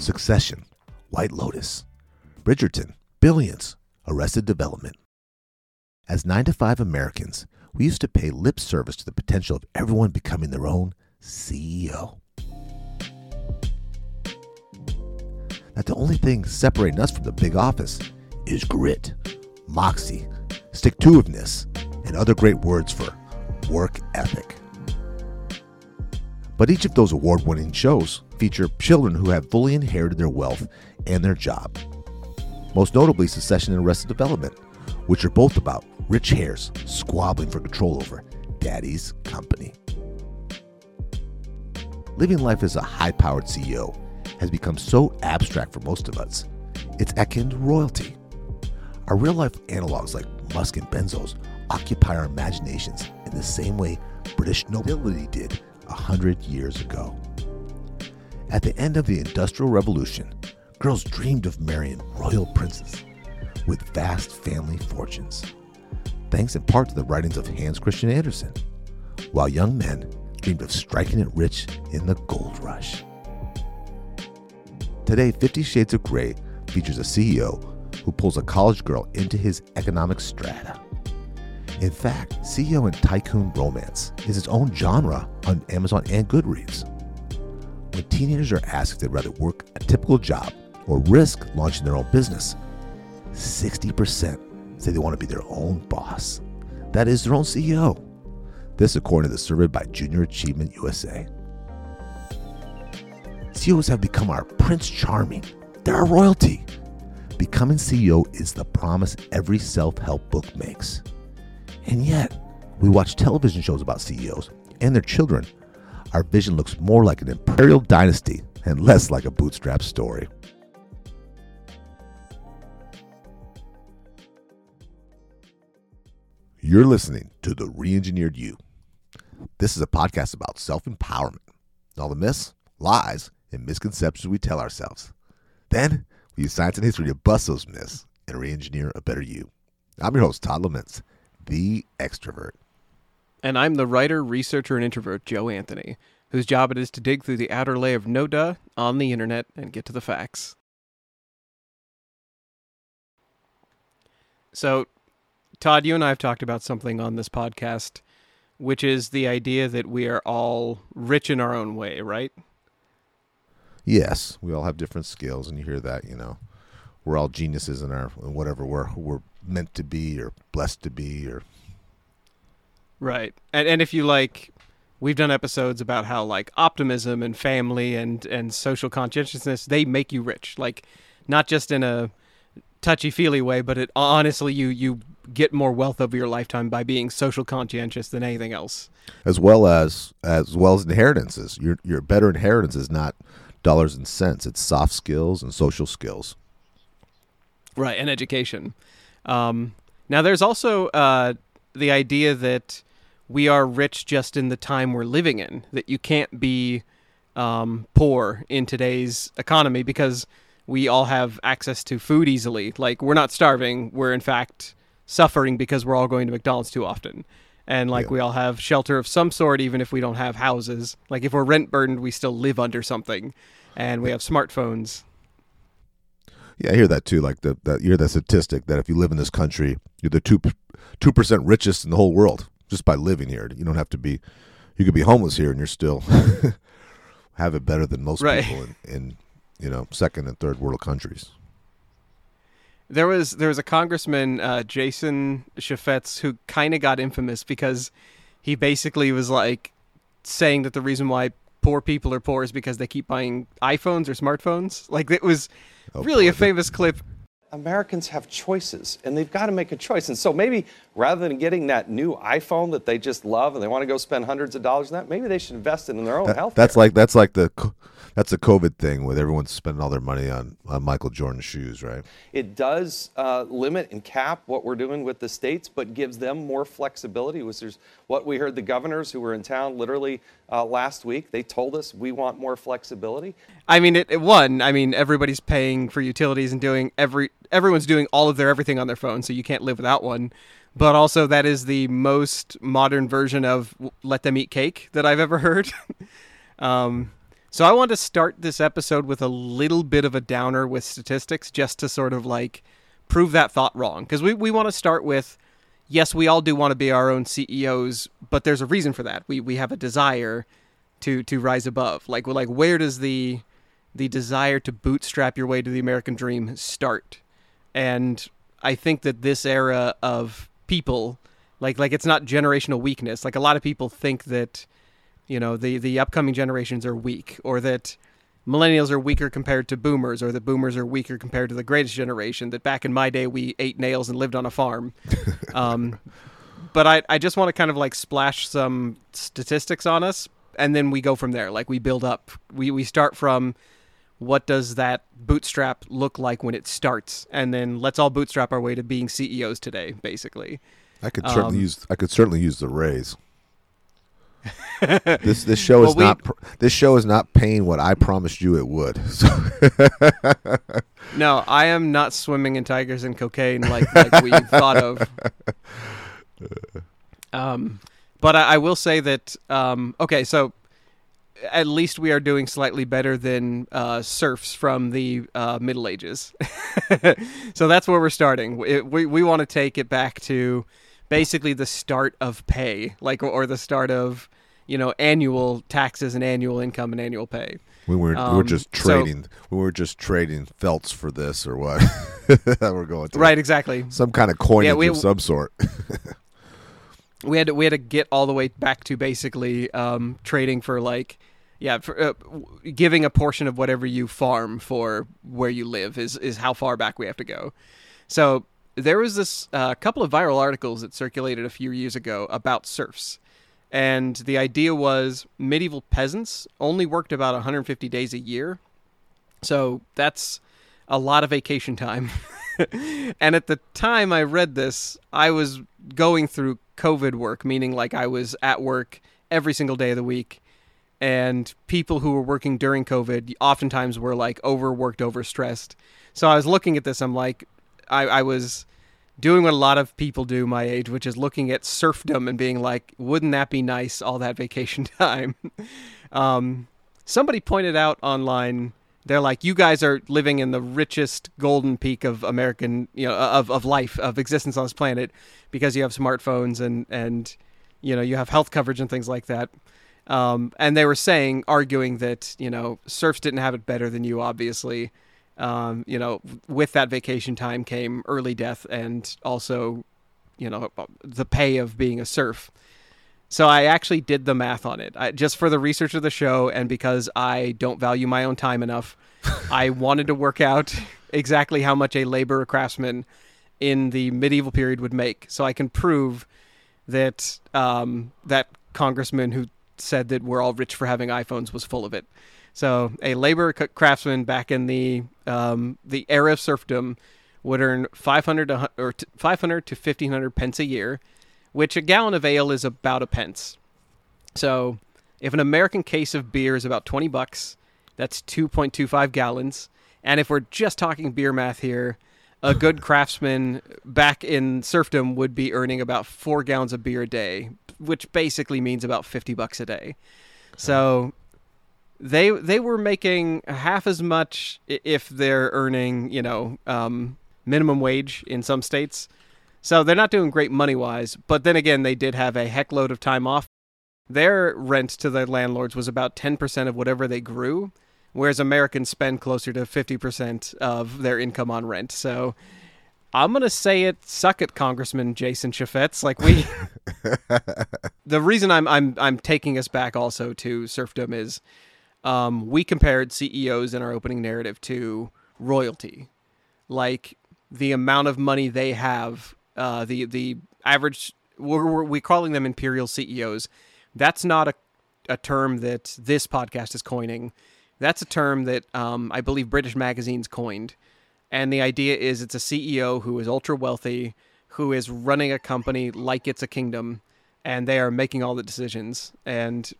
Succession, White Lotus, Bridgerton, Billions, Arrested Development. As 9 to 5 Americans, we used to pay lip service to the potential of everyone becoming their own CEO. That the only thing separating us from the big office is grit, moxie, stick to and other great words for work ethic. But each of those award winning shows feature children who have fully inherited their wealth and their job. Most notably, Succession and Arrested Development, which are both about rich heirs squabbling for control over daddy's company. Living life as a high powered CEO has become so abstract for most of us, it's akin to royalty. Our real life analogs like Musk and Bezos occupy our imaginations in the same way British nobility did a hundred years ago. At the end of the Industrial Revolution, girls dreamed of marrying royal princes with vast family fortunes, thanks in part to the writings of Hans Christian Andersen, while young men dreamed of striking it rich in the gold rush. Today, Fifty Shades of Grey features a CEO who pulls a college girl into his economic strata. In fact, CEO and tycoon romance is its own genre on Amazon and Goodreads. When teenagers are asked if they'd rather work a typical job or risk launching their own business, 60% say they want to be their own boss. That is, their own CEO. This, according to the survey by Junior Achievement USA. CEOs have become our Prince Charming. They're our royalty. Becoming CEO is the promise every self help book makes. And yet, we watch television shows about CEOs and their children. Our vision looks more like an imperial dynasty and less like a bootstrap story. You're listening to The Reengineered You. This is a podcast about self empowerment, all the myths, lies, and misconceptions we tell ourselves. Then we use science and history to bust those myths and re engineer a better you. I'm your host, Todd Laments, the extrovert. And I'm the writer, researcher, and introvert, Joe Anthony, whose job it is to dig through the outer layer of no duh on the internet and get to the facts. So, Todd, you and I have talked about something on this podcast, which is the idea that we are all rich in our own way, right? Yes, we all have different skills, and you hear that, you know, we're all geniuses in our in whatever we're we're meant to be or blessed to be or Right. And and if you like we've done episodes about how like optimism and family and and social conscientiousness they make you rich. Like not just in a touchy-feely way, but it honestly you you get more wealth over your lifetime by being social conscientious than anything else. as well as as well as inheritances. Your your better inheritance is not dollars and cents; it's soft skills and social skills. Right, and education. Um, now, there's also uh, the idea that we are rich just in the time we're living in, that you can't be um, poor in today's economy because we all have access to food easily. Like, we're not starving, we're in fact suffering because we're all going to McDonald's too often. And like Yeah. we all have shelter of some sort, even if we don't have houses. Like if we're rent burdened, we still live under something, and we have smartphones. Yeah, I hear that too. Like the that you hear that statistic that if you live in this country, you're the two two percent richest in the whole world just by living here. You don't have to be. You could be homeless here and you're still have it better than most Right. people in, in you know second and third world countries. There was there was a congressman, uh, Jason Chaffetz, who kind of got infamous because he basically was like saying that the reason why poor people are poor is because they keep buying iPhones or smartphones. Like it was Oh, really a famous clip. Americans have choices and they've got to make a choice. And so maybe rather than getting that new iPhone that they just love and they want to go spend hundreds of dollars on that, maybe they should invest it in their own That- health. that's like that's like the that's the COVID thing with everyone spending all their money on, on Michael Jordan shoes, right? It does uh, limit and cap what we're doing with the states, but gives them more flexibility. Which is what we heard the governors who were in town literally uh, last week. They told us we want more flexibility. I mean, it, it one. I mean, everybody's paying for utilities and doing every everyone's doing all of their everything on their phone, so you can't live without one. But also, that is the most modern version of "let them eat cake" that I've ever heard. um, So I want to start this episode with a little bit of a downer with statistics just to sort of like prove that thought wrong. Because we, we want to start with yes, we all do want to be our own CEOs, but there's a reason for that. We we have a desire to to rise above. Like like where does the the desire to bootstrap your way to the American dream start? And I think that this era of people like like it's not generational weakness. Like a lot of people think that you know the the upcoming generations are weak or that millennials are weaker compared to boomers or that boomers are weaker compared to the greatest generation that back in my day we ate nails and lived on a farm um, but I, I just want to kind of like splash some statistics on us and then we go from there like we build up we, we start from what does that bootstrap look like when it starts and then let's all bootstrap our way to being ceos today basically I could certainly Um, use I could certainly use the raise. this this show is we- not this show is not paying what I promised you it would. So no i am not swimming in tigers and cocaine like, like we thought of um, but I, I will say that um, okay so at least we are doing slightly better than uh, serfs from the uh, Middle Ages. so that's where we're starting. We, we, we want to take it back to basically the start of pay, like or the start of you know annual taxes and annual income and annual pay. we were we were Um, just so- trading we were just trading felts for this or what? we're going through. Right, exactly. Some kind of coinage Yeah, we- of some sort. we had to, we had to get all the way back to basically um, trading for like yeah for, uh, giving a portion of whatever you farm for where you live is is how far back we have to go. So there was this uh, couple of viral articles that circulated a few years ago about serfs. And the idea was medieval peasants only worked about 150 days a year. So that's a lot of vacation time. And at the time I read this, I was going through COVID work, meaning like I was at work every single day of the week. And people who were working during COVID oftentimes were like overworked, overstressed. So I was looking at this, I'm like, I, I was doing what a lot of people do my age, which is looking at serfdom and being like, wouldn't that be nice, all that vacation time? um, somebody pointed out online they're like you guys are living in the richest golden peak of american you know of, of life of existence on this planet because you have smartphones and and you know you have health coverage and things like that um, and they were saying arguing that you know serfs didn't have it better than you obviously. Um, you know with that vacation time came early death and also you know the pay of being a serf. So I actually did the math on it, I, just for the research of the show, and because I don't value my own time enough, I wanted to work out exactly how much a labor craftsman in the medieval period would make, so I can prove that um, that congressman who said that we're all rich for having iPhones was full of it. So a labor c- craftsman back in the um, the era of serfdom would earn 500 to, or t- 500 to 1500 pence a year which a gallon of ale is about a pence. So, if an American case of beer is about 20 bucks, that's 2.25 gallons. And if we're just talking beer math here, a good craftsman back in serfdom would be earning about 4 gallons of beer a day, which basically means about 50 bucks a day. So, they they were making half as much if they're earning, you know, um, minimum wage in some states. So they're not doing great money wise, but then again, they did have a heck load of time off. Their rent to the landlords was about 10% of whatever they grew, whereas Americans spend closer to 50% of their income on rent. So I'm going to say it, suck it, Congressman Jason Chaffetz. Like we The reason I'm I'm I'm taking us back also to serfdom is um, we compared CEOs in our opening narrative to royalty. Like the amount of money they have, uh, the the average we're, we're we calling them imperial CEOs. That's not a a term that this podcast is coining. That's a term that um, I believe British magazines coined, and the idea is it's a CEO who is ultra wealthy, who is running a company like it's a kingdom, and they are making all the decisions. And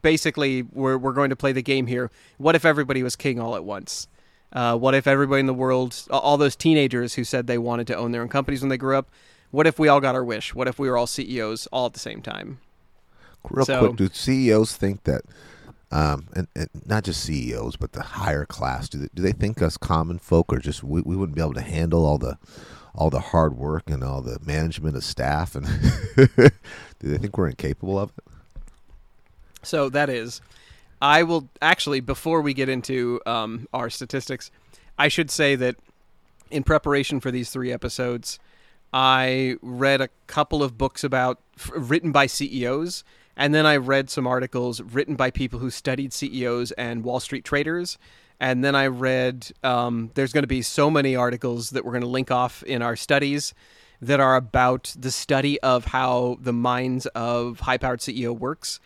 basically, we're we're going to play the game here. What if everybody was king all at once? Uh, what if everybody in the world, all those teenagers who said they wanted to own their own companies when they grew up, what if we all got our wish? What if we were all CEOs all at the same time? Real So- quick, do CEOs think that um, and, and not just CEOs, but the higher class, do they, do they think us common folk are just we, we wouldn't be able to handle all the all the hard work and all the management of staff, and do they think we're incapable of it? So that is, I will actually before we get into um, our statistics, I should say that in preparation for these three episodes, I read a couple of books about f- written by CEOs, and then I read some articles written by people who studied CEOs and Wall Street traders. And then I read um, there's going to be so many articles that we're going to link off in our studies that are about the study of how the minds of high powered CEO works.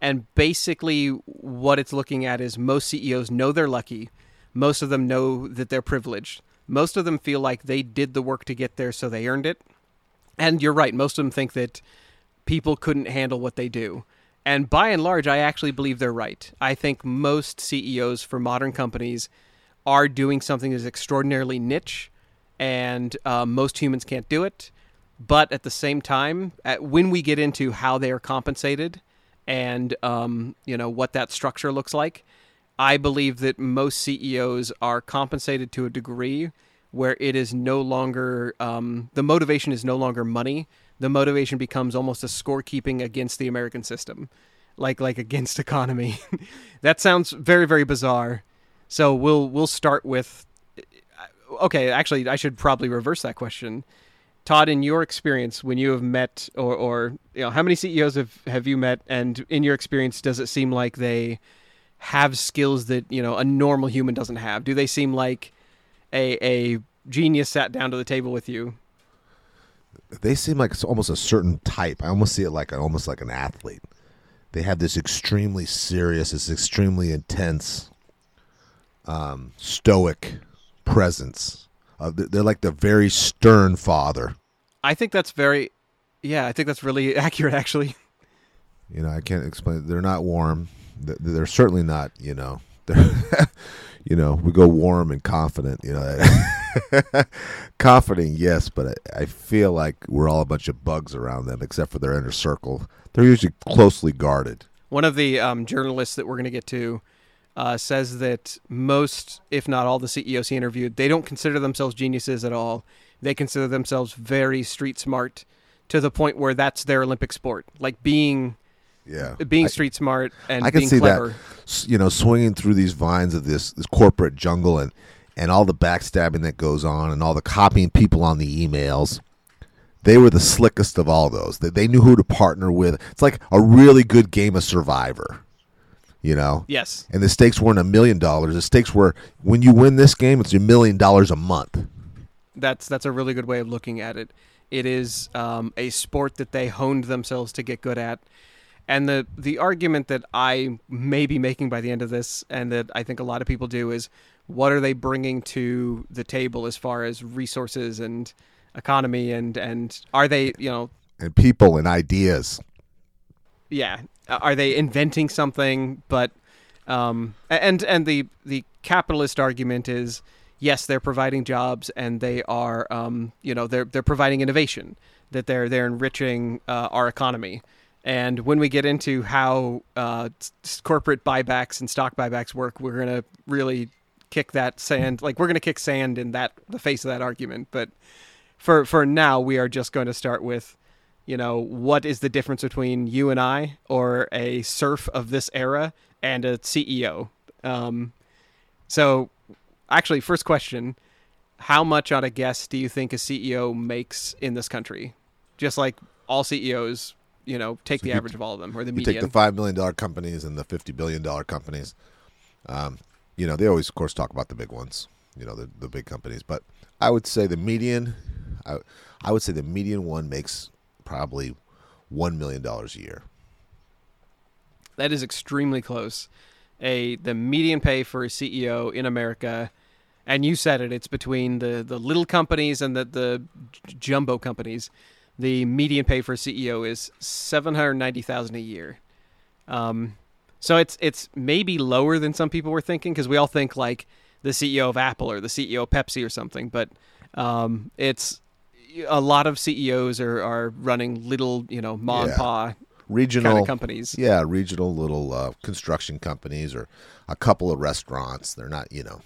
And basically, what it's looking at is most CEOs know they're lucky, most of them know that they're privileged most of them feel like they did the work to get there, so they earned it. And you're right, most of them think that people couldn't handle what they do. And by and large, I actually believe they're right. I think most CEOs for modern companies are doing something that's extraordinarily niche, and uh, most humans can't do it. But at the same time, at, when we get into how they are compensated and um, you know what that structure looks like, I believe that most CEOs are compensated to a degree where it is no longer um, the motivation is no longer money. The motivation becomes almost a scorekeeping against the American system, like like against economy. that sounds very very bizarre. So we'll we'll start with. Uh, okay, actually, I should probably reverse that question. Todd, in your experience, when you have met, or, or you know, how many CEOs have, have you met, and in your experience, does it seem like they have skills that you know a normal human doesn't have? Do they seem like a a genius sat down to the table with you? They seem like it's almost a certain type. I almost see it like almost like an athlete. They have this extremely serious, this extremely intense, um, stoic presence. Uh, they're like the very stern father. I think that's very, yeah, I think that's really accurate, actually. You know, I can't explain. They're not warm they're certainly not. You know, they're you know we go warm and confident. You know, confident, yes, but I, I feel like we're all a bunch of bugs around them, except for their inner circle. They're usually closely guarded. One of the um, journalists that we're going to get to uh, says that most, if not all, the CEOs he interviewed, they don't consider themselves geniuses at all. They consider themselves very street smart to the point where that's their Olympic sport. Like being yeah, being street smart and I can being see clever. that. You know, swinging through these vines of this this corporate jungle and and all the backstabbing that goes on and all the copying people on the emails. They were the slickest of all those. They, they knew who to partner with. It's like a really good game of Survivor. You know. Yes. And the stakes weren't a million dollars. The stakes were when you win this game, it's a million dollars a month. That's that's a really good way of looking at it. It is um, a sport that they honed themselves to get good at and the the argument that I may be making by the end of this, and that I think a lot of people do, is what are they bringing to the table as far as resources and economy, and and are they you know and people and ideas? Yeah, are they inventing something? But um, and and the the capitalist argument is yes, they're providing jobs and they are um, you know they're they're providing innovation that they're they're enriching uh, our economy. And when we get into how uh, corporate buybacks and stock buybacks work, we're going to really kick that sand. Like we're going to kick sand in that the face of that argument. But for for now, we are just going to start with, you know, what is the difference between you and I, or a serf of this era, and a CEO? Um, so, actually, first question: How much on a guess do you think a CEO makes in this country? Just like all CEOs you know take so the average of all of them or the median. take the five million dollar companies and the fifty billion dollar companies. Um, you know they always, of course, talk about the big ones. You know the the big companies, but I would say the median. I, I would say the median one makes probably one million dollars a year. That is extremely close. A the median pay for a CEO in America, and you said it. It's between the the little companies and the the jumbo companies the median pay for a CEO is seven hundred ninety thousand a year. Um, so it's it's maybe lower than some people were thinking because we all think like the CEO of Apple or the CEO of Pepsi or something, but um, it's a lot of CEOs are, are running little you know mom yeah. and pa regional kind of companies. Yeah, regional little uh, construction companies or a couple of restaurants. They're not, you know.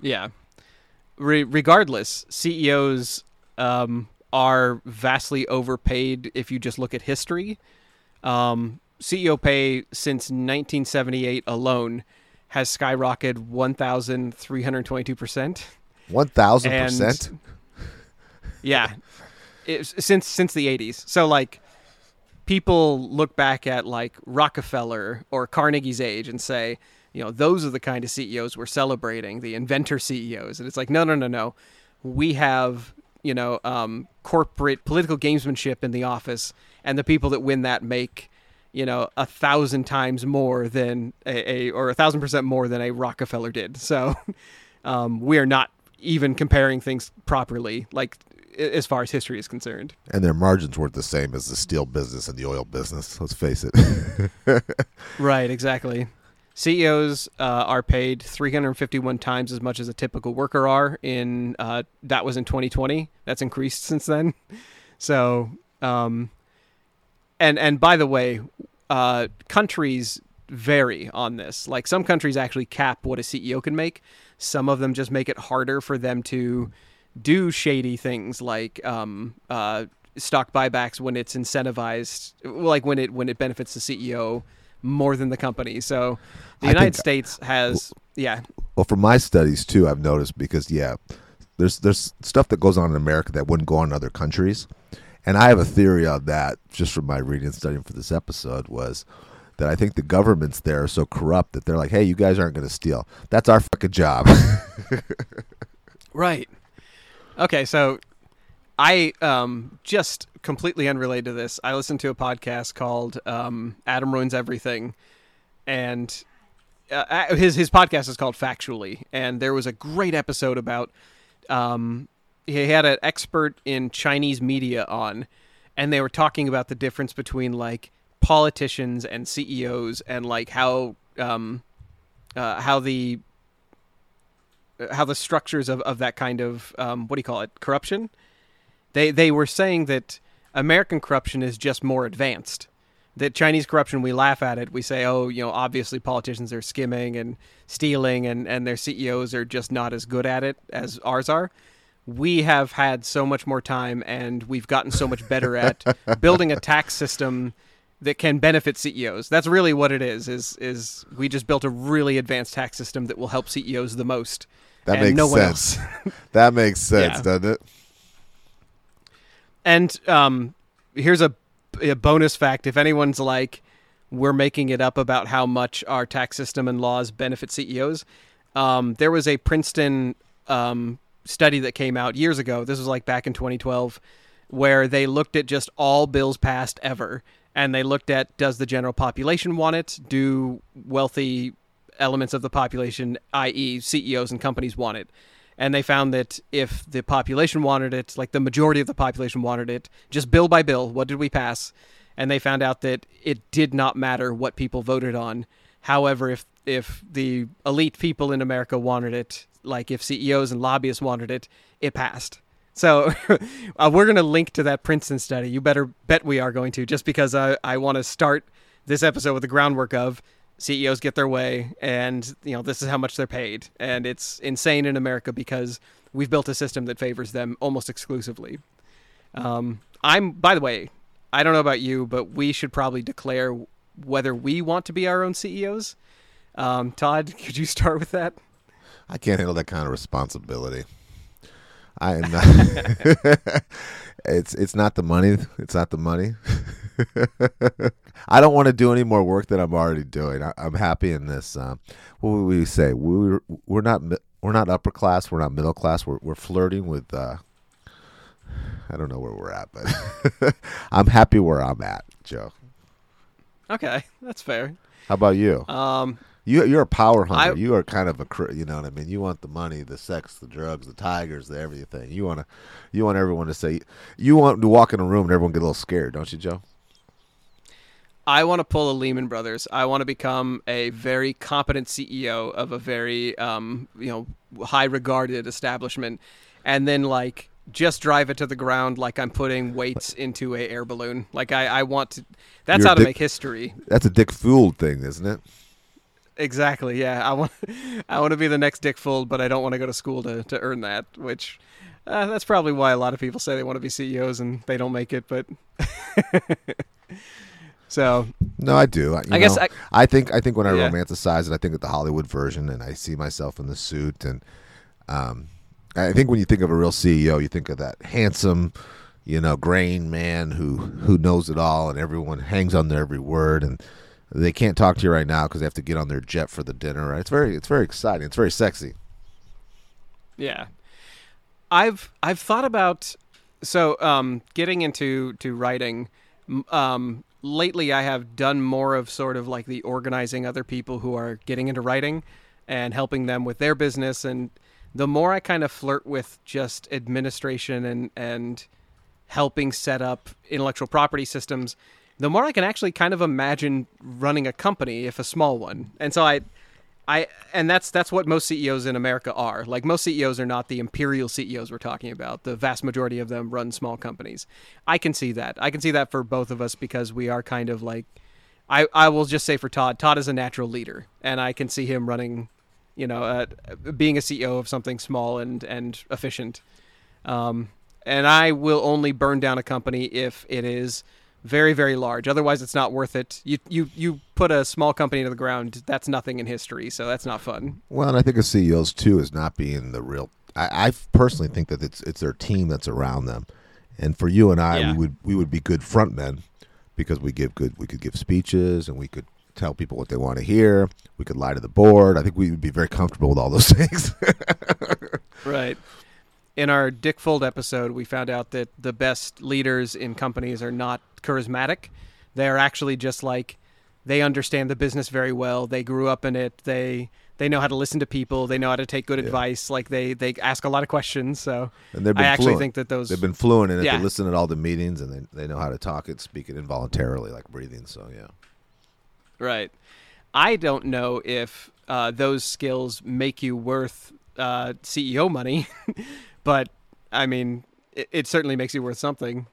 Yeah. Re- regardless, CEOs um, are vastly overpaid if you just look at history. Um, CEO pay since 1978 alone has skyrocketed 1,322%. 1000%? Yeah. It, since since the 80s. So like people look back at like Rockefeller or Carnegie's age and say, you know, those are the kind of CEOs we're celebrating, the inventor CEOs. And it's like, no, no, no, no. We have, you know, um, corporate political gamesmanship in the office, and the people that win that make, you know, a thousand times more than a, a or a thousand percent more than a Rockefeller did. So um, we are not even comparing things properly, like as far as history is concerned. And their margins weren't the same as the steel business and the oil business. Let's face it. right, exactly. CEOs uh, are paid 351 times as much as a typical worker are. In uh, that was in 2020. That's increased since then. So, um, and and by the way, uh, countries vary on this. Like some countries actually cap what a CEO can make. Some of them just make it harder for them to do shady things like um, uh, stock buybacks when it's incentivized, like when it when it benefits the CEO more than the company. So the I United uh, States has, yeah, well, from my studies too, I've noticed because yeah, there's there's stuff that goes on in America that wouldn't go on in other countries, and I have a theory on that just from my reading and studying for this episode was that I think the governments there are so corrupt that they're like, hey, you guys aren't going to steal. That's our fucking job. Right. Okay, so I um just completely unrelated to this. I listened to a podcast called um, Adam Ruins Everything, and uh, his his podcast is called Factually, and there was a great episode about um he had an expert in Chinese media on, and they were talking about the difference between like politicians and CEOs and like how um uh, how the how the structures of, of that kind of um, what do you call it corruption they they were saying that American corruption is just more advanced that Chinese corruption we laugh at it we say oh you know obviously politicians are skimming and stealing and and their CEOs are just not as good at it as ours are we have had so much more time and we've gotten so much better at building a tax system that can benefit CEOs. That's really what it is. Is is we just built a really advanced tax system that will help CEOs the most. That makes no sense. that makes sense, Yeah. doesn't it? And um, here's a, a bonus fact: if anyone's like, we're making it up about how much our tax system and laws benefit CEOs, um, there was a Princeton um, study that came out years ago. This was like back in 2012, where they looked at just all bills passed ever, and they looked at does the general population want it? Do wealthy elements of the population, i.e., CEOs and companies, want it? And they found that if the population wanted it, like the majority of the population wanted it, just bill by bill, what did we pass? And they found out that it did not matter what people voted on. However, if if the elite people in America wanted it, like if CEOs and lobbyists wanted it, it passed. So uh, we're going to link to that Princeton study. You better bet we are going to, just because I, I want to start this episode with the groundwork of CEOs get their way, and you know this is how much they're paid, and it's insane in America because we've built a system that favors them almost exclusively. Um, I'm, by the way, I don't know about you, but we should probably declare whether we want to be our own CEOs. Um, Todd, could you start with that? I can't handle that kind of responsibility. I am not. it's it's not the money. It's not the money. I don't want to do any more work that I'm already doing. I, I'm happy in this. Uh, what would we say? We're we're not we're not upper class. We're not middle class. We're we're flirting with. Uh, I don't know where we're at, but I'm happy where I'm at, Joe. Okay, that's fair. How about you? Um, You you're a power hunter. I- you are kind of a you know what I mean. You want the money, the sex, the drugs, the tigers, the everything. You want to you want everyone to say you want to walk in a room and everyone get a little scared, don't you, Joe? I want to pull a Lehman Brothers. I want to become a very competent CEO of a very, um, you know, high regarded establishment, and then like just drive it to the ground like I'm putting weights into a air balloon. Like I, I want to. That's You're how to Dick- make history. That's a Dick Fuld thing, isn't it? Exactly. Yeah. I want. I want to be the next Dick Fuld, but I don't want to go to school to to earn that. Which. Uh, that's probably why a lot of people say they want to be CEOs and they don't make it. But so No, I do. I, I guess know, I- I think I think when I Yeah. romanticize it, I think of the Hollywood version, and I see myself in the suit, and um, I think when you think of a real CEO, you think of that handsome, you know, grain man who who knows it all, and everyone hangs on their every word, and they can't talk to you right now because they have to get on their jet for the dinner. Right? It's very it's very exciting. It's very sexy. Yeah. I've I've thought about so um, getting into to writing. Um, lately, I have done more of sort of like the organizing other people who are getting into writing and helping them with their business. And the more I kind of flirt with just administration and and helping set up intellectual property systems, the more I can actually kind of imagine running a company, if a small one. And so I, I, and that's that's what most CEOs in America are. Like most CEOs are not the imperial CEOs we're talking about. The vast majority of them run small companies. I can see that. I can see that for both of us because we are kind of like, I I will just say for Todd, Todd is a natural leader, and I can see him running, you know, uh, being a CEO of something small and and efficient. Um, and I will only burn down a company if it is very very large. Otherwise, it's not worth it. You you you put a small company to the ground. That's nothing in history, so that's not fun. Well, and I think of CEOs too is not being the real. I, I personally think that it's it's their team that's around them, and for you and I, Yeah. we would we would be good front men because we give good. We could give speeches and we could tell people what they want to hear. We could lie to the board. I think we would be very comfortable with all those things. Right. In our Dick Fuld episode, we found out that the best leaders in companies are not charismatic. They are actually just like they understand the business very well. They grew up in it. They they know how to listen to people. They know how to take good advice. Like they they ask a lot of questions. So and they've been I actually fluent. think that those they've been fluent in it. Yeah. They listen at all the meetings and they they know how to talk it, speak it involuntarily, like breathing. So yeah. Right. I don't know if uh, those skills make you worth uh, CEO money, but I mean, it, it certainly makes you worth something.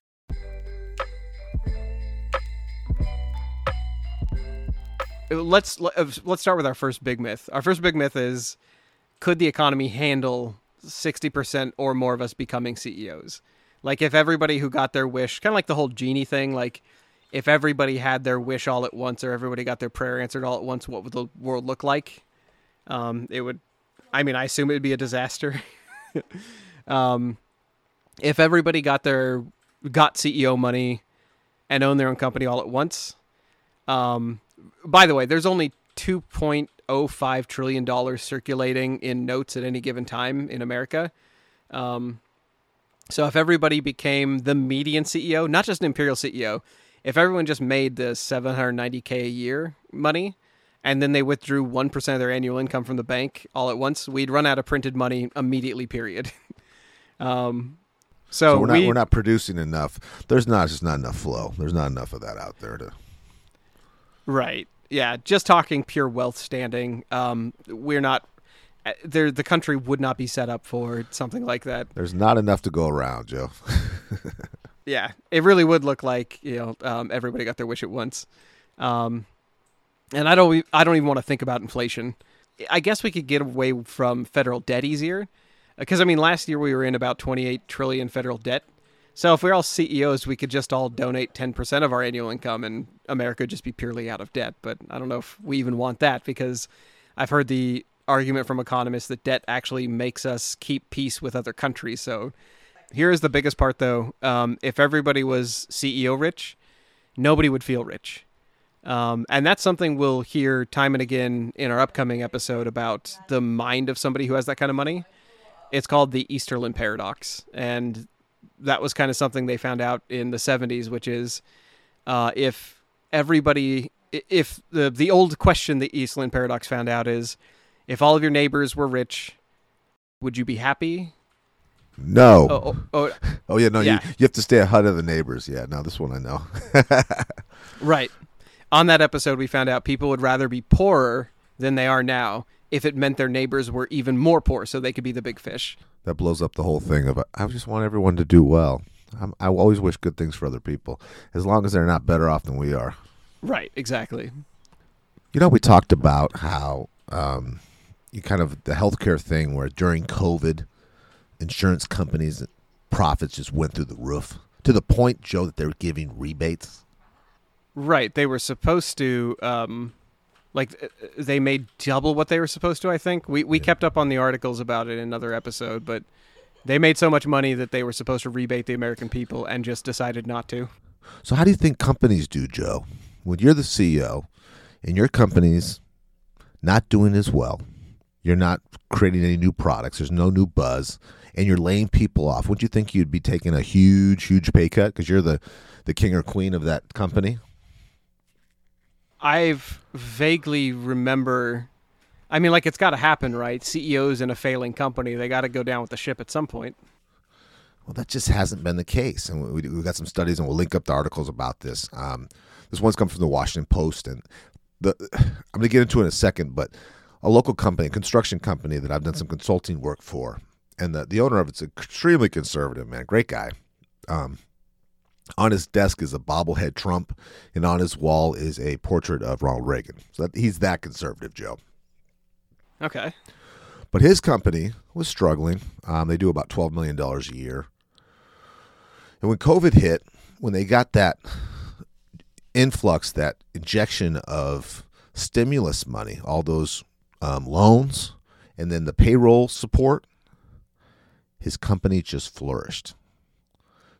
Uh, Let's let- uh, let's start with our first big myth. Our first big myth is: Could the economy handle sixty percent or more of us becoming CEOs? Like, if everybody who got their wish, kind of like the whole genie thing, like if everybody had their wish all at once or everybody got their prayer answered all at once, what would the world look like? Um, it would, I mean, I assume it would be a disaster. um, if everybody got their got CEO money and owned their own company all at once, um, by the way, there's only two point oh five trillion dollars circulating in notes at any given time in America. Um, so if everybody became the median CEO, not just an imperial CEO, if everyone just made the 790k a year money and then they withdrew 1% of their annual income from the bank all at once, we'd run out of printed money immediately, period. um, so, So we're not we, we're not producing enough. There's not just not enough flow. There's not enough of that out there to. Right. Yeah. Just talking pure wealth standing. Um, we're not. uh, There, the country would not be set up for something like that. There's not enough to go around, Joe. Yeah, it really would look like you know um, everybody got their wish at once, um, and I don't I don't even want to think about inflation. I guess we could get away from federal debt easier, because I mean last year we were in about 28 trillion federal debt. So if we're all CEOs, we could just all donate 10% of our annual income, and America would just be purely out of debt. But I don't know if we even want that because I've heard the argument from economists that debt actually makes us keep peace with other countries. So here is the biggest part, though. Um, if everybody was CEO rich, nobody would feel rich. Um, and that's something we'll hear time and again in our upcoming episode about the mind of somebody who has that kind of money. It's called the Easterlin paradox. And that was kind of something they found out in the 70s, which is uh, if everybody, if the, the old question the Easterlin paradox found out is if all of your neighbors were rich, would you be happy? No. Oh, oh, oh, Oh yeah, no, Yeah. you you have to stay ahead of the neighbors. Yeah, no, this one I know. Right. On that episode, we found out people would rather be poorer than they are now if it meant their neighbors were even more poor so they could be the big fish. that blows up the whole thing of I just want everyone to do well. I'm, I always wish good things for other people, as long as they're not better off than we are. Right, exactly. You know, we talked about how um, you kind of the healthcare thing where during COVID, insurance companies' profits just went through the roof to the point, Joe, that they were giving rebates. Right, they were supposed to. Um, like uh, they made double what they were supposed to. I think we we kept up on the articles about it in another episode, but they made so much money that they were supposed to rebate the American people and just decided not to. So how do you think companies do, Joe? When you're the CEO and your company's not doing as well, you're not creating any new products, there's no new buzz, and you're laying people off, wouldn't you think you'd be taking a huge, huge pay cut because you're the, the king or queen of that company? I've vaguely remember I mean, like it's got to happen, right? CEOs in a failing company, they got to go down with the ship at some point. Well, that just hasn't been the case, and we, we got some studies, and we'll link up the articles about this. Um, this one's come from the Washington Post, and the I'm going to get into it in a second, but a local company, a construction company that I've done some consulting work for, and the the owner of it's extremely conservative, man, great guy. Um, on his desk is a bobblehead Trump, and on his wall is a portrait of Ronald Reagan. So that, he's that conservative, Joe. Okay. But his company was struggling. Um, they do about $12 million a year. And when COVID hit, when they got that influx, that injection of stimulus money, all those um, loans, and then the payroll support, his company just flourished.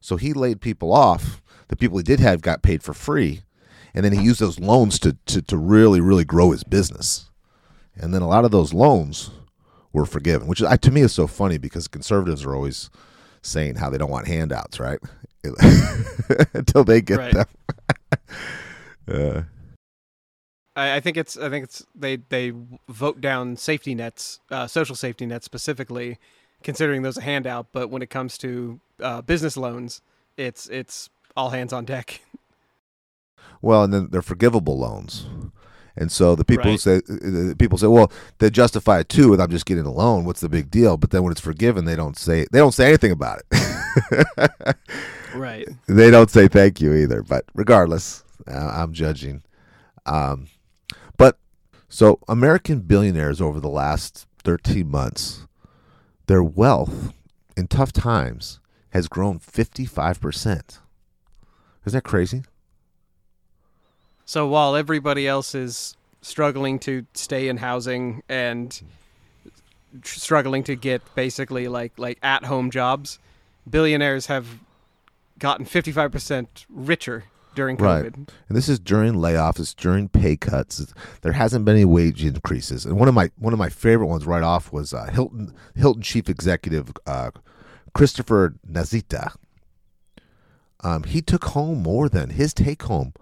So he laid people off. The people he did have got paid for free. And then he used those loans to, to, to really, really grow his business. And then a lot of those loans were forgiven, which to me is so funny because conservatives are always saying how they don't want handouts, right? Until they get right. them. uh. I, I, think it's I think it's they they vote down safety nets, uh, social safety nets specifically, considering those a handout. But when it comes to uh, business loans, it's it's all hands on deck. Well, and then they're forgivable loans. And so the people right. say, the people say, well, they justify it too, and I'm just getting a loan. What's the big deal? But then when it's forgiven, they don't say they don't say anything about it. right. They don't say thank you either. But regardless, uh, I'm judging. Um, but so American billionaires over the last 13 months, their wealth in tough times has grown 55%. Isn't that crazy? So while everybody else is struggling to stay in housing and struggling to get basically like like at home jobs, billionaires have gotten 55% richer during COVID. Right. And this is during layoffs, it's during pay cuts. There hasn't been any wage increases. And one of my one of my favorite ones right off was uh, Hilton Hilton chief executive uh, Christopher Nassetta. Um, he took home more than his take home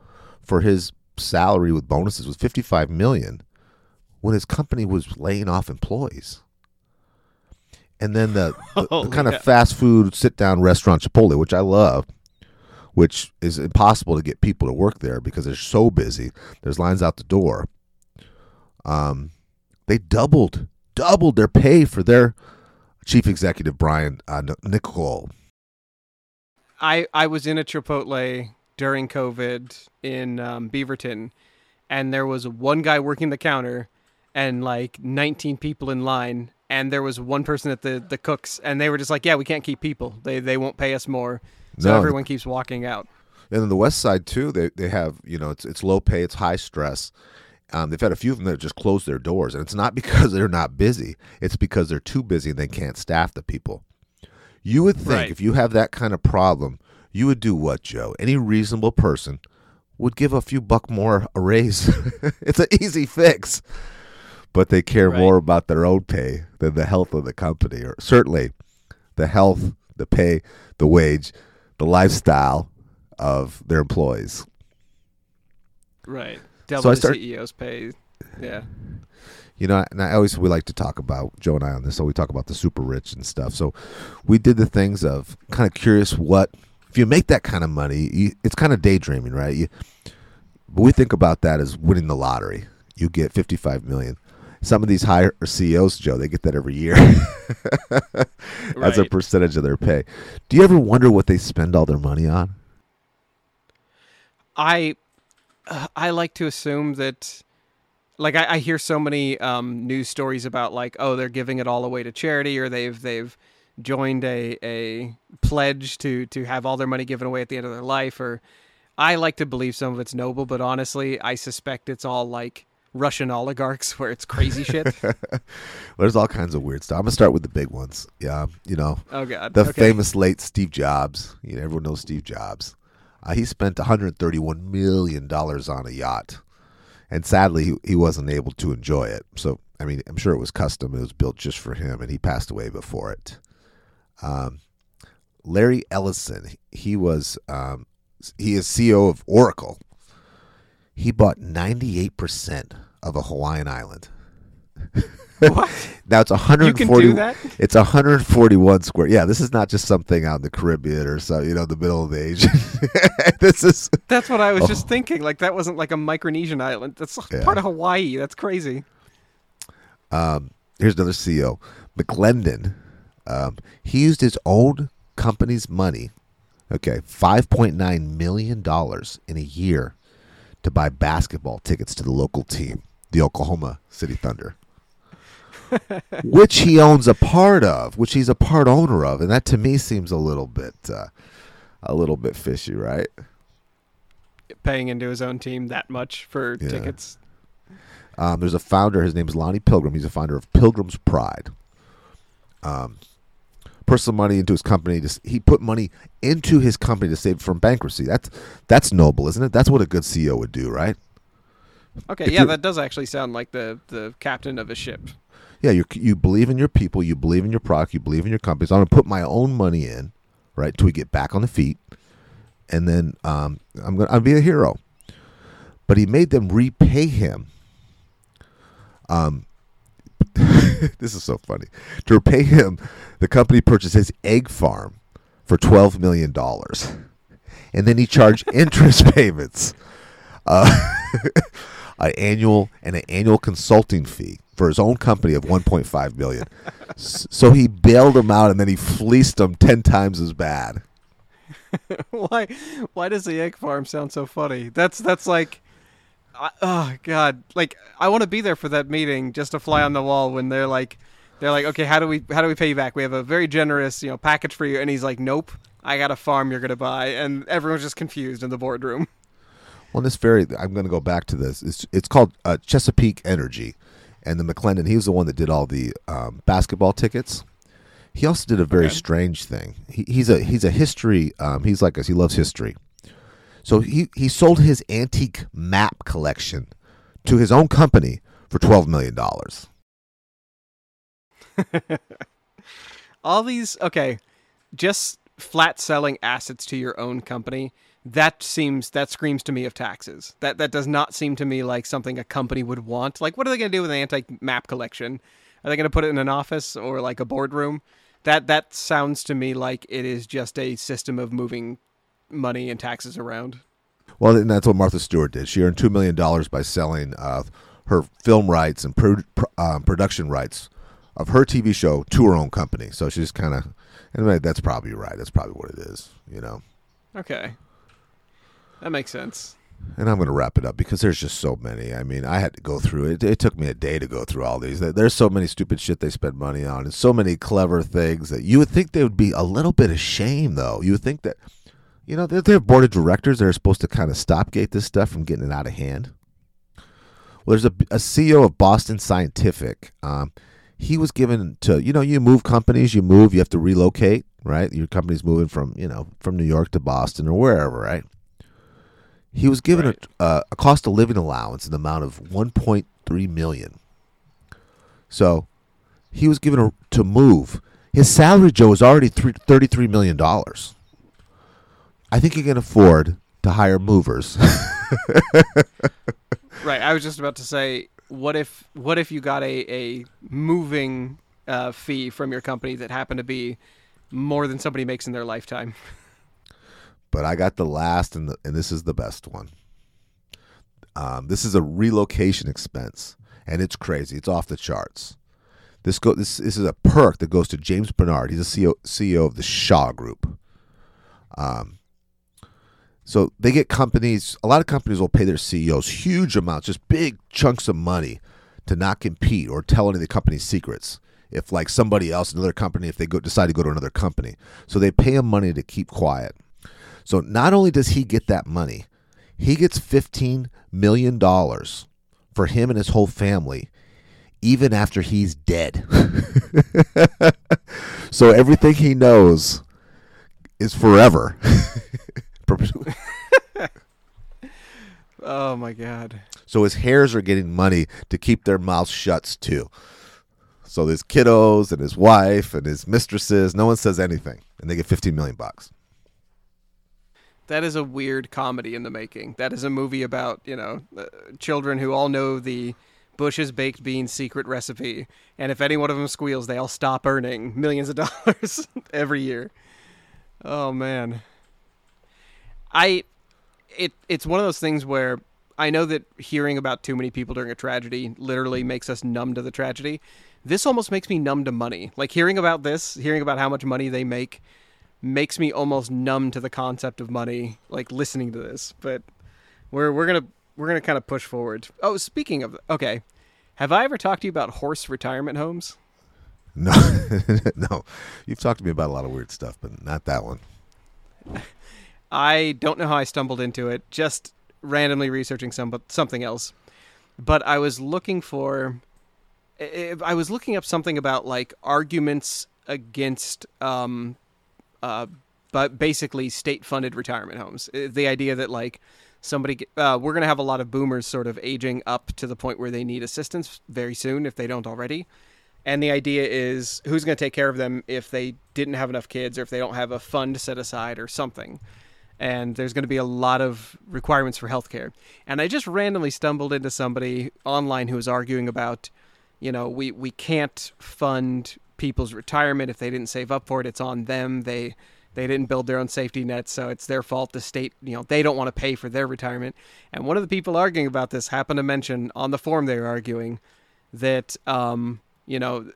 for his salary with bonuses was 55 million when his company was laying off employees. And then the, the, oh, the kind yeah. of fast food sit down restaurant Chipotle, which I love, which is impossible to get people to work there because they're so busy. There's lines out the door. Um, they doubled doubled their pay for their chief executive Brian uh, Niccol. I I was in a Chipotle during COVID in um, Beaverton, and there was one guy working the counter and like 19 people in line and there was one person at the the cooks and they were just like yeah we can't keep people they they won't pay us more so no. everyone keeps walking out and then the west side too they they have you know it's it's low pay it's high stress um, they've had a few of them that just closed their doors and it's not because they're not busy it's because they're too busy and they can't staff the people you would think right. if you have that kind of problem you would do what, Joe? Any reasonable person would give a few buck more a raise. it's an easy fix. But they care right. more about their own pay than the health of the company, or certainly the health, the pay, the wage, the lifestyle of their employees. Right. Double so the start, CEO's pay. Yeah. You know, and I always we like to talk about Joe and I on this, so we talk about the super rich and stuff. So we did the things of kind of curious what if you make that kind of money, you, it's kind of daydreaming, right? You, but we think about that as winning the lottery. You get 55 million. Some of these higher CEOs, Joe, they get that every year as a percentage of their pay. Do you ever wonder what they spend all their money on? I I like to assume that like I, I hear so many um, news stories about like oh they're giving it all away to charity or they've they've joined a, a pledge to to have all their money given away at the end of their life or I like to believe some of it's noble but honestly I suspect it's all like Russian oligarchs where it's crazy shit. There's all kinds of weird stuff. I'm gonna start with the big ones. Yeah, you know, Oh god. the okay. famous late Steve Jobs. You know, everyone knows Steve Jobs. Uh, he spent 131 million dollars on a yacht, and sadly, he, he wasn't able to enjoy it. So, I mean, I'm sure it was custom. It was built just for him, and he passed away before it. Um, Larry Ellison, he was um, he is CEO of Oracle. He bought 98 percent of a Hawaiian island. What? Now it's You 140. can do that? It's 141 square. Yeah, this is not just something out in the Caribbean or so, you know, the middle of the Asian. this is That's what I was Oh. just thinking. Like that wasn't like a Micronesian island. That's Yeah. part of Hawaii. That's crazy. um, here's another CEO, McClendon. Um, he used his own company's money, okay, 5.9 million dollars in a year to buy basketball tickets to the local team, the Oklahoma City Thunder. which he owns a part of, which he's a part owner of, and that to me seems a little bit, uh, a little bit fishy, right? Paying into his own team that much for Yeah. tickets. Um, there's a founder. His name is Lonnie Pilgrim. He's a founder of Pilgrim's Pride. Um, personal money into his company. To, he put money into his company to save from bankruptcy. That's that's noble, isn't it? That's what a good CEO would do, right? Okay, If yeah, that does actually sound like the the captain of a ship. Yeah, you you believe in your people, you believe in your product, you believe in your company. So I'm gonna put my own money in, right, until we get back on the feet, and then um, I'm gonna I'll be a hero. But he made them repay him. Um, this is so funny. To repay him, the company purchased his egg farm for twelve million dollars, and then he charged interest payments, uh, an annual and an annual consulting fee for his own company of one point five million. S- so he bailed him out, and then he fleeced him ten times as bad. why why does the egg farm sound so funny? That's that's like I, oh god, like I want to be there for that meeting just to fly on the wall when they're like they're like, "Okay, how do we how do we pay you back? We have a very generous, you know, package for you." And he's like, "Nope. I got a farm you're going to buy." And everyone's just confused in the boardroom. Well, this very, I'm going to go back to this. It's, it's called uh, Chesapeake Energy, and the McClendon. He was the one that did all the um, basketball tickets. He also did a very Okay. strange thing. He, he's a he's a history. Um, he's like us. He loves history. So he he sold his antique map collection to his own company for twelve million dollars. All these okay, just flat selling assets to your own company. That seems that screams to me of taxes. That that does not seem to me like something a company would want. Like what are they going to do with an antique map collection? Are they going to put it in an office or like a boardroom? That that sounds to me like it is just a system of moving money and taxes around. Well, and that's what Martha Stewart did. She earned two million dollars by selling uh, her film rights and pro- um, production rights of her TV show to her own company. So she's kind of, anyway, that's probably right. That's probably what it is, you know. Okay. That makes sense. And I'm going to wrap it up because there's just so many. I mean, I had to go through it. It took me a day to go through all these. There's so many stupid shit they spend money on, and so many clever things that you would think they would be a little bit ashamed, though. You would think that, you know, they're, they're board of directors that are supposed to kind of stopgate this stuff from getting it out of hand. Well, there's a, a CEO of Boston Scientific. Um, he was given to, you know, you move companies, you move, you have to relocate, right? Your company's moving from, you know, from New York to Boston or wherever, right? He was given Right. a, uh, a cost of living allowance in the amount of 1.3 million. So he was given a, to move. His salary, Joe, is already three, $33 million. I think you can afford to hire movers. Right. I was just about to say, what if what if you got a a moving uh, fee from your company that happened to be more than somebody makes in their lifetime? but I got the last, and, the, and this is the best one. Um, this is a relocation expense. and it's crazy. It's off the charts. This go this this is a perk that goes to James Bernard. He's a CEO CEO of the Shaw Group. Um, so they get companies. A lot of companies will pay their CEOs huge amounts, just big chunks of money, to not compete or tell any of the company's secrets. If like somebody else, another company, if they go decide to go to another company, so they pay him money to keep quiet. So not only does he get that money, he gets fifteen million dollars for him and his whole family even after he's dead. so everything he knows is forever. oh my god. So his heirs are getting money to keep their mouths shut too. So his kiddos and his wife and his mistresses, no one says anything, and they get 15 million bucks. That is a weird comedy in the making. That is a movie about you know uh, children who all know the Bush's baked beans secret recipe, and if any one of them squeals, they all stop earning millions of dollars every year. Oh man, I it it's one of those things where I know that hearing about too many people during a tragedy literally makes us numb to the tragedy. This almost makes me numb to money. Like hearing about this, hearing about how much money they make makes me almost numb to the concept of money like listening to this. But we're we're going to we're going to kind of push forward. Oh, speaking of okay, have I ever talked to you about horse retirement homes? No, no. You've talked to me about a lot of weird stuff, but not that one. I don't know how I stumbled into it. Just randomly researching some something else, but I was looking for. I was looking up something about like arguments against, um, uh, but basically state-funded retirement homes. The idea that like somebody uh, we're going to have a lot of boomers sort of aging up to the point where they need assistance very soon if they don't already and the idea is who's going to take care of them if they didn't have enough kids or if they don't have a fund set aside or something and there's going to be a lot of requirements for healthcare and i just randomly stumbled into somebody online who was arguing about you know we we can't fund people's retirement if they didn't save up for it it's on them they they didn't build their own safety net, so it's their fault. The state, you know, they don't want to pay for their retirement. And one of the people arguing about this happened to mention on the forum they were arguing that, um, you know,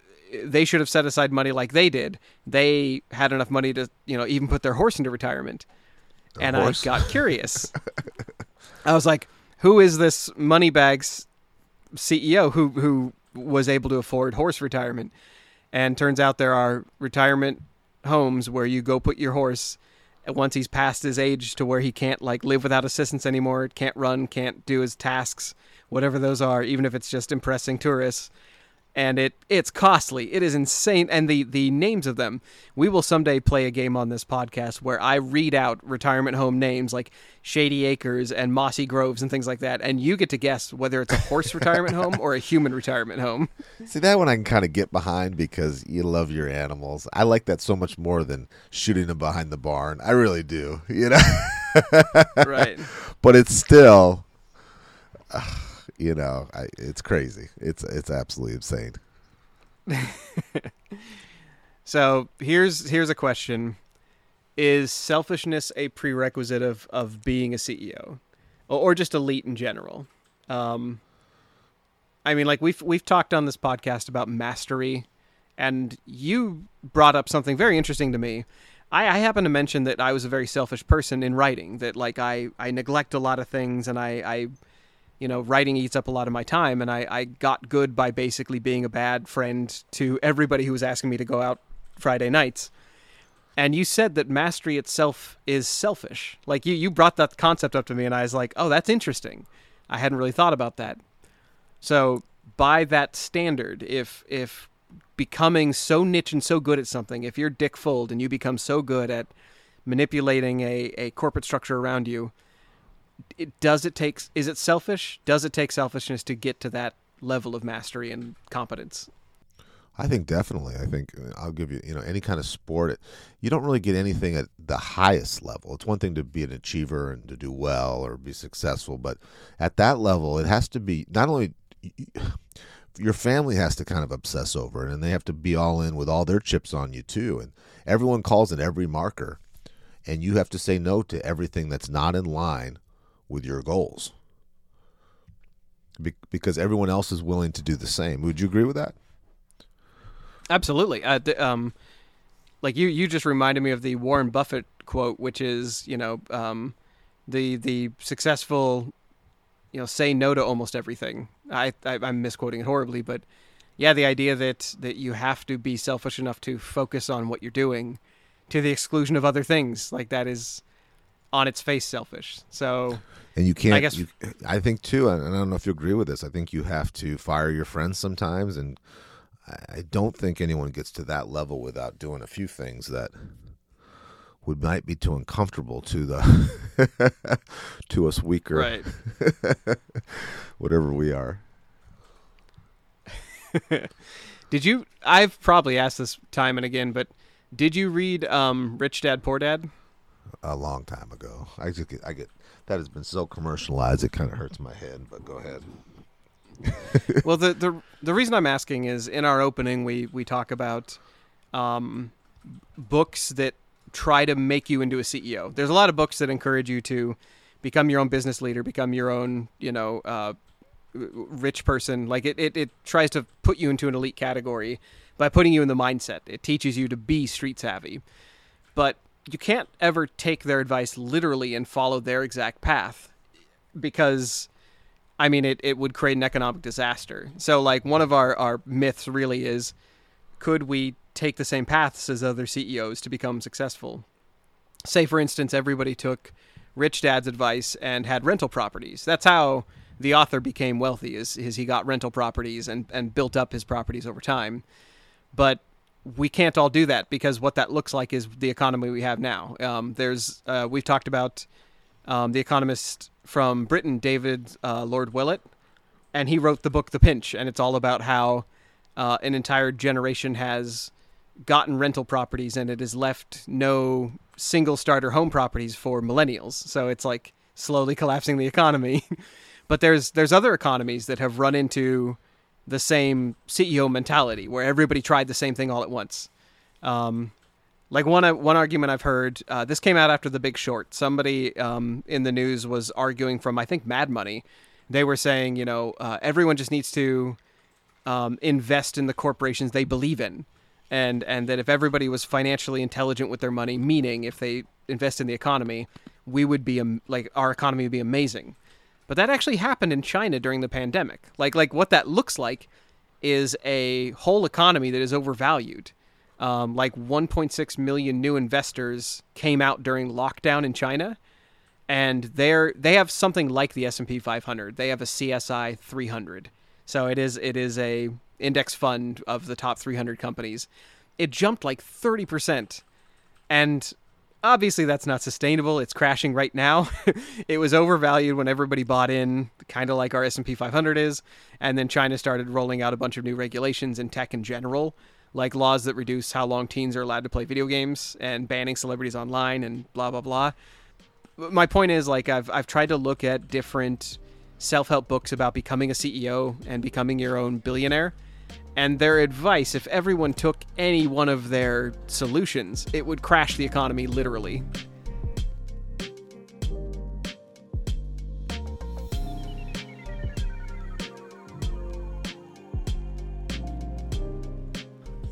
they should have set aside money like they did. They had enough money to, you know, even put their horse into retirement. And? I got curious. I was like, who is this Moneybags CEO who who was able to afford horse retirement? And turns out there are retirement homes where you go put your horse once he's past his age to where he can't like live without assistance anymore, can't run, can't do his tasks, whatever those are, even if it's just impressing tourists and it it's costly. It is insane. And the the names of them, we will someday play a game on this podcast where I read out retirement home names like Shady Acres and Mossy Groves and things like that, and you get to guess whether it's a horse retirement home or a human retirement home. See that one I can kind of get behind because you love your animals. I like that so much more than shooting them behind the barn. I really do. You know. right. But it's still. Uh, you know, I, it's crazy. It's it's absolutely insane. so here's here's a question: Is selfishness a prerequisite of of being a CEO, or, or just elite in general? Um, I mean, like we've we've talked on this podcast about mastery, and you brought up something very interesting to me. I, I happen to mention that I was a very selfish person in writing. That like I I neglect a lot of things, and I I you know, writing eats up a lot of my time, and I, I got good by basically being a bad friend to everybody who was asking me to go out Friday nights. And you said that mastery itself is selfish. Like you, you brought that concept up to me, and I was like, oh, that's interesting. I hadn't really thought about that. So by that standard, if if becoming so niche and so good at something, if you're Dick Fuld and you become so good at manipulating a, a corporate structure around you, it, does it take is it selfish does it take selfishness to get to that level of mastery and competence I think definitely. I think uh, I'll give you, you know, any kind of sport. You don't really get anything at the highest level. It's one thing to be an achiever and to do well or be successful, but at that level, it has to be not only your family has to kind of obsess over it, and they have to be all in with all their chips on you too. And everyone calls it every marker, and you have to say no to everything that's not in line with your goals. Be- because everyone else is willing to do the same. Would you agree with that? Absolutely. Uh, the, um, like you, you just reminded me of the Warren Buffett quote, which is, you know, um, the the successful, you know, say no to almost everything. I, I I'm misquoting it horribly, but yeah, the idea that that you have to be selfish enough to focus on what you're doing, to the exclusion of other things, like that is on its face selfish. So and you can't. I guess- you, I think too, and I don't know if you agree with this. I think you have to fire your friends sometimes, and I, don't think anyone gets to that level without doing a few things that would might be too uncomfortable to the to us weaker, right. whatever we are. Did you? I've probably asked this time and again, but did you read um, Rich Dad Poor Dad? A long time ago, I just get, I get that has been so commercialized, it kind of hurts my head. But go ahead. well, the, the the reason I'm asking is in our opening we we talk about um, books that try to make you into a CEO. There's a lot of books that encourage you to become your own business leader, become your own you know uh, rich person. Like it, it it tries to put you into an elite category by putting you in the mindset. It teaches you to be street savvy, but you can't ever take their advice literally and follow their exact path because I mean, it, it would create an economic disaster. So, like, one of our, our myths really is could we take the same paths as other CEOs to become successful? Say, for instance, everybody took Rich Dad's advice and had rental properties. That's how the author became wealthy, is, is he got rental properties and, and built up his properties over time. But we can't all do that because what that looks like is the economy we have now. Um, there's uh, we've talked about um, the economist from Britain, David uh, Lord Willett, and he wrote the book The Pinch, and it's all about how uh, an entire generation has gotten rental properties and it has left no single starter home properties for millennials. So it's like slowly collapsing the economy. but there's there's other economies that have run into the same CEO mentality where everybody tried the same thing all at once. Um, like one one argument I've heard, uh, this came out after The Big Short. Somebody um, in the news was arguing from I think Mad Money. They were saying, you know, uh, everyone just needs to um, invest in the corporations they believe in, and and that if everybody was financially intelligent with their money, meaning if they invest in the economy, we would be like our economy would be amazing. But that actually happened in China during the pandemic. Like like what that looks like is a whole economy that is overvalued. Um, like 1.6 million new investors came out during lockdown in China, and they're they have something like the S&P 500. They have a CSI 300, so it is it is a index fund of the top 300 companies. It jumped like 30 percent, and obviously that's not sustainable. It's crashing right now. it was overvalued when everybody bought in, kind of like our S&P 500 is, and then China started rolling out a bunch of new regulations in tech in general like laws that reduce how long teens are allowed to play video games and banning celebrities online and blah blah blah. My point is like I've I've tried to look at different self-help books about becoming a CEO and becoming your own billionaire and their advice if everyone took any one of their solutions, it would crash the economy literally.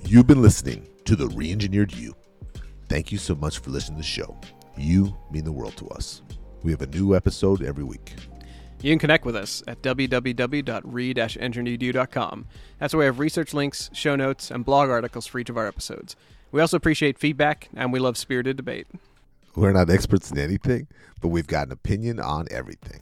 You've been listening to the Reengineered You. Thank you so much for listening to the show. You mean the world to us. We have a new episode every week. You can connect with us at www.re-engineeredyou.com. That's where we have research links, show notes, and blog articles for each of our episodes. We also appreciate feedback, and we love spirited debate. We're not experts in anything, but we've got an opinion on everything.